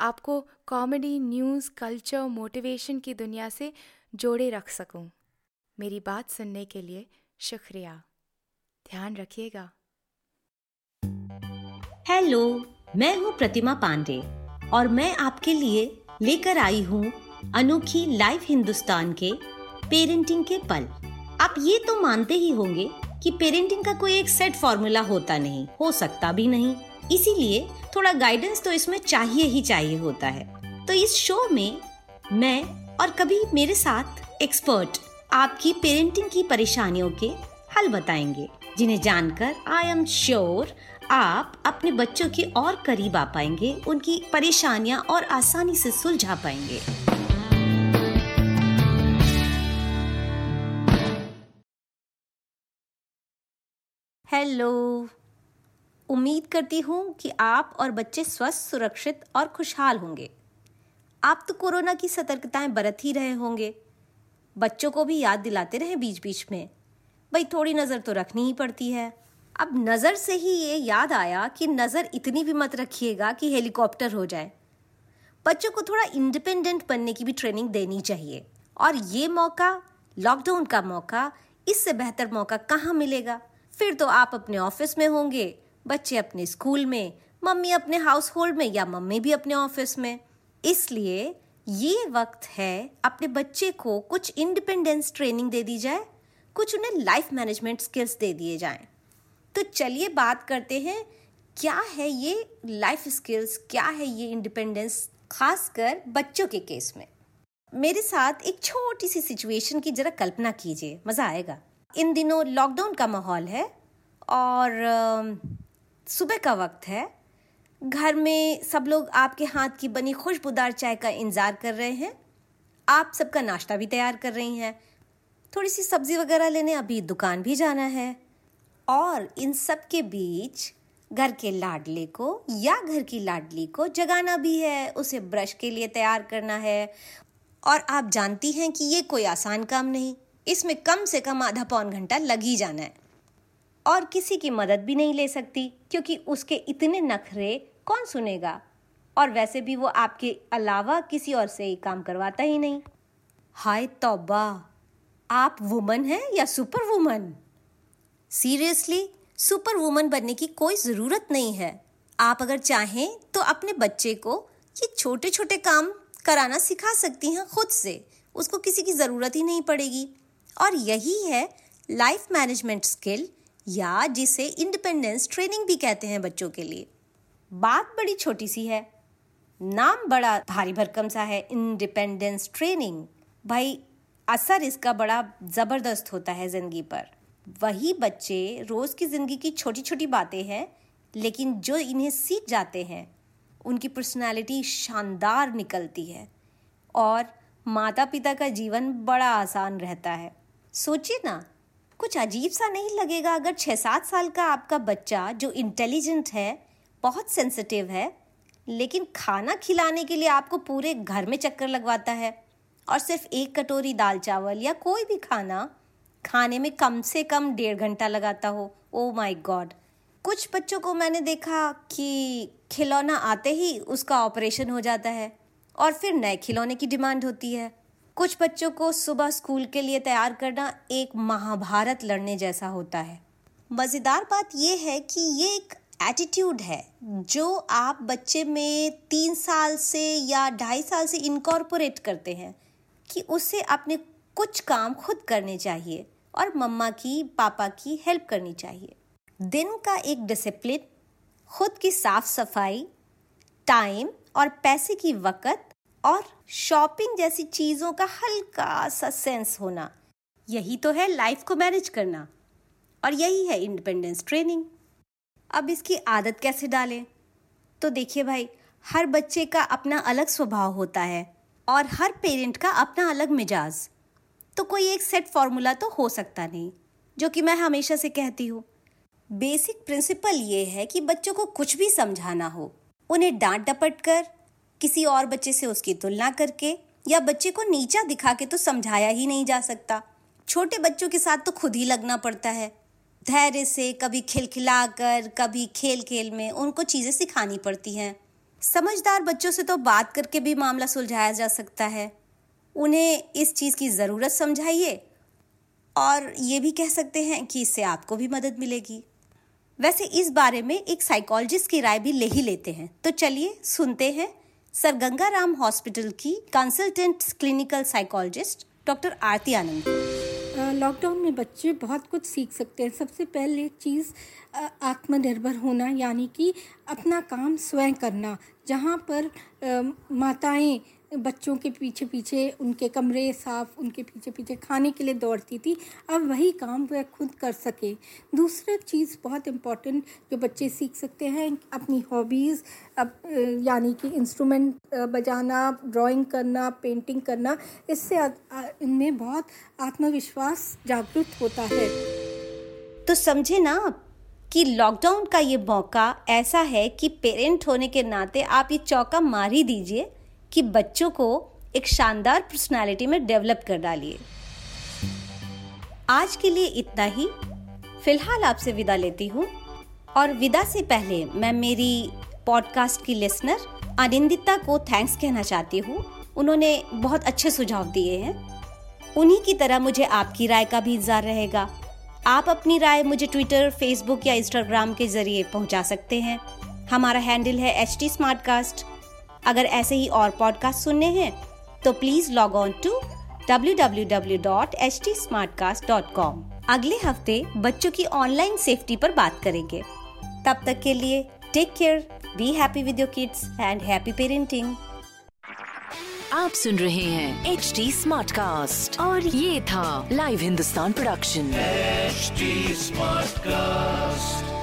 आपको comedy news culture motivation की दुनिया से जोड़े रख सकूँ। मेरी बात सुनने के लिए शुक्रिया। ध्यान रखिएगा। हेलो मैं हूँ प्रतिमा पांडे और मैं आपके लिए लेकर आई हूँ अनोखी लाइव हिंदुस्तान के पेरेंटिंग के पल। आप ये तो मानते ही होंगे कि पेरेंटिंग का कोई एक सेट फॉर्मूला होता नहीं, हो सकता भी नहीं। इसीलिए थोड़ा गाइडेंस तो इसमें चाहिए ही चाहिए होता है। तो इस शो में मैं और कभी मेरे साथ एक्सपर्ट आपकी पेरेंटिंग की परेशानियों के हल बताएँगे, जिन्हें जानकर आई एम श्योर आप अपने बच्चों के और करीब आ पाएँगे, उनकी परेशानियाँ और आसानी से सुलझा पाएँगे। हेलो उम्मीद करती हूँ कि आप और बच्चे स्वस्थ, सुरक्षित और खुशहाल होंगे। आप तो कोरोना की सतर्कताएँ बरत ही रहे होंगे। बच्चों को भी याद दिलाते रहे बीच बीच में। भाई, थोड़ी नज़र तो रखनी ही पड़ती है। अब नज़र से ही ये याद आया कि नज़र इतनी भी मत रखिएगा कि हेलीकॉप्टर हो जाए। बच्चों को थोड़ा इंडिपेंडेंट बनने की भी ट्रेनिंग देनी चाहिए। और ये मौका, लॉकडाउन का मौका, इससे बेहतर मौका कहाँ मिलेगा? फिर तो आप अपने ऑफ़िस में होंगे। बच्चे अपने स्कूल में, मम्मी अपने हाउस होल्ड में या मम्मी भी अपने ऑफ़िस में। इसलिए ये वक्त है, अपने बच्चे को कुछ इंडिपेंडेंस ट्रेनिंग दे दी जाए, कुछ उन्हें लाइफ मैनेजमेंट स्किल्स दे दिए जाएँ। तो चलिए बात करते हैं, क्या है ये लाइफ स्किल्स क्या है ये इंडिपेंडेंस खासकर बच्चों के केस में? मेरे साथ एक छोटी सी सिचुएशन की जरा कल्पना कीजिए, मज़ा आएगा। इन दिनों लॉकडाउन का माहौल है और सुबह का वक्त है। घर में सब लोग आपके हाथ की बनी खुशबूदार चाय का इंतज़ार कर रहे हैं। आप सबका नाश्ता भी तैयार कर रही हैं। थोड़ी सी सब्ज़ी वगैरह लेने अभी दुकान भी जाना है। और इन सब के बीच घर के लाडले को या घर की लाडली को जगाना भी है, उसे ब्रश के लिए तैयार करना है। और आप जानती हैं कि ये कोई आसान काम नहीं। इसमें कम से कम आधा पौन घंटा लग ही जाना है। और किसी की मदद भी नहीं ले सकती, क्योंकि उसके इतने नखरे कौन सुनेगा? और वैसे भी वो आपके अलावा किसी और से काम करवाता ही नहीं। हाय तौबा, आप वुमन हैं या super woman seriously super woman बनने की कोई ज़रूरत नहीं है। आप अगर चाहें तो अपने बच्चे को ये छोटे छोटे काम कराना सिखा सकती हैं खुद से। उसको किसी की ज़रूरत ही नहीं पड़ेगी। और यही है लाइफ मैनेजमेंट स्किल या जिसे इंडिपेंडेंस ट्रेनिंग भी कहते हैं बच्चों के लिए। बात बड़ी छोटी सी है। नाम बड़ा भारी भरकम सा है इंडिपेंडेंस ट्रेनिंग भाई, असर इसका बड़ा ज़बरदस्त होता है ज़िंदगी पर। वही बच्चे रोज़ की ज़िंदगी की छोटी छोटी बातें हैं, लेकिन जो इन्हें सीख जाते हैं, उनकी पर्सनालिटी शानदार निकलती है। और माता पिता का जीवन बड़ा आसान रहता है। सोचिए ना, कुछ अजीब सा नहीं लगेगा अगर छः सात साल का आपका बच्चा, जो इंटेलिजेंट है, बहुत सेंसिटिव है, लेकिन खाना खिलाने के लिए आपको पूरे घर में चक्कर लगवाता है और सिर्फ़ एक कटोरी दाल चावल या कोई भी खाना खाने में कम से कम डेढ़ घंटा लगाता हो। ओ माय गॉड कुछ बच्चों को मैंने देखा कि खिलौना आते ही उसका ऑपरेशन हो जाता है और फिर नए खिलौने की डिमांड होती है। कुछ बच्चों को सुबह स्कूल के लिए तैयार करना एक महाभारत लड़ने जैसा होता है। मज़ेदार बात यह है कि ये एक एटीट्यूड है, जो आप बच्चे में तीन साल से या ढाई साल से इनकॉर्पोरेट करते हैं कि उसे अपने कुछ काम खुद करने चाहिए और मम्मा की, पापा की हेल्प करनी चाहिए। दिन का एक डिसिप्लिन खुद की साफ़ सफ़ाई टाइम और पैसे की वक़्त और शॉपिंग जैसी चीज़ों का हल्का सा सेंस होना। यही तो है लाइफ को मैनेज करना। और यही है इंडिपेंडेंस ट्रेनिंग। अब इसकी आदत कैसे डालें? तो देखिए भाई, हर बच्चे का अपना अलग स्वभाव होता है और हर पेरेंट का अपना अलग मिजाज। तो कोई एक सेट फॉर्मूला तो हो सकता नहीं, जो कि मैं हमेशा से कहती हूँ। बेसिक प्रिंसिपल ये है कि बच्चों को कुछ भी समझाना हो, उन्हें डांट डपट कर किसी और बच्चे से उसकी तुलना करके या बच्चे को नीचा दिखा के तो समझाया ही नहीं जा सकता। छोटे बच्चों के साथ तो खुद ही लगना पड़ता है। धैर्य से कभी खिलखिला कर कभी खेल खेल में उनको चीज़ें सिखानी पड़ती हैं। समझदार बच्चों से तो बात करके भी मामला सुलझाया जा सकता है। उन्हें इस चीज़ की ज़रूरत समझाइए। और ये भी कह सकते हैं कि इससे आपको भी मदद मिलेगी। वैसे इस बारे में एक साइकोलॉजिस्ट की राय भी ले ही लेते हैं। तो चलिए सुनते हैं सर गंगाराम हॉस्पिटल की consultant clinical psychologist doctor Aarti Anand. Lockdown में बच्चे बहुत कुछ सीख सकते हैं। सबसे पहले चीज़ आत्मनिर्भर होना, यानी कि अपना काम स्वयं करना, जहाँ पर माताएँ बच्चों के पीछे पीछे उनके कमरे साफ़, उनके पीछे पीछे खाने के लिए दौड़ती थी। अब वही काम वह खुद कर सके। दूसरा चीज़ बहुत इंपॉर्टेंट जो बच्चे सीख सकते हैं, अपनी हॉबीज़ अब यानी कि इंस्ट्रूमेंट बजाना ड्राइंग करना पेंटिंग करना, इससे इनमें बहुत आत्मविश्वास जागरूक होता है। तो समझे ना आप कि लॉकडाउन का ये मौका ऐसा है कि पेरेंट होने के नाते आप ये चौका मार ही दीजिए। कि बच्चों को एक शानदार पर्सनालिटी में डेवलप कर डालिए। आज के लिए इतना ही। फ़िलहाल आपसे विदा लेती हूँ। और विदा से पहले मैं मेरी पॉडकास्ट की लिसनर अनिंदिता को थैंक्स कहना चाहती हूँ। उन्होंने बहुत अच्छे सुझाव दिए हैं। उन्हीं की तरह मुझे आपकी राय का भी इंतज़ार रहेगा। आप अपनी राय मुझे ट्विटर फेसबुक या इंस्टाग्राम के ज़रिए पहुँचा सकते हैं। हमारा हैंडल है एच टी अगर ऐसे ही और पॉडकास्ट सुनने हैं तो please log on to www.htsmartcast.com अगले हफ़्ते बच्चों की ऑनलाइन सेफ्टी पर बात करेंगे। तब तक के लिए take care be happy with your kids and happy parenting आप सुन रहे हैं एच डी स्मार्ट कास्ट और ये था live Hindustan production smart cast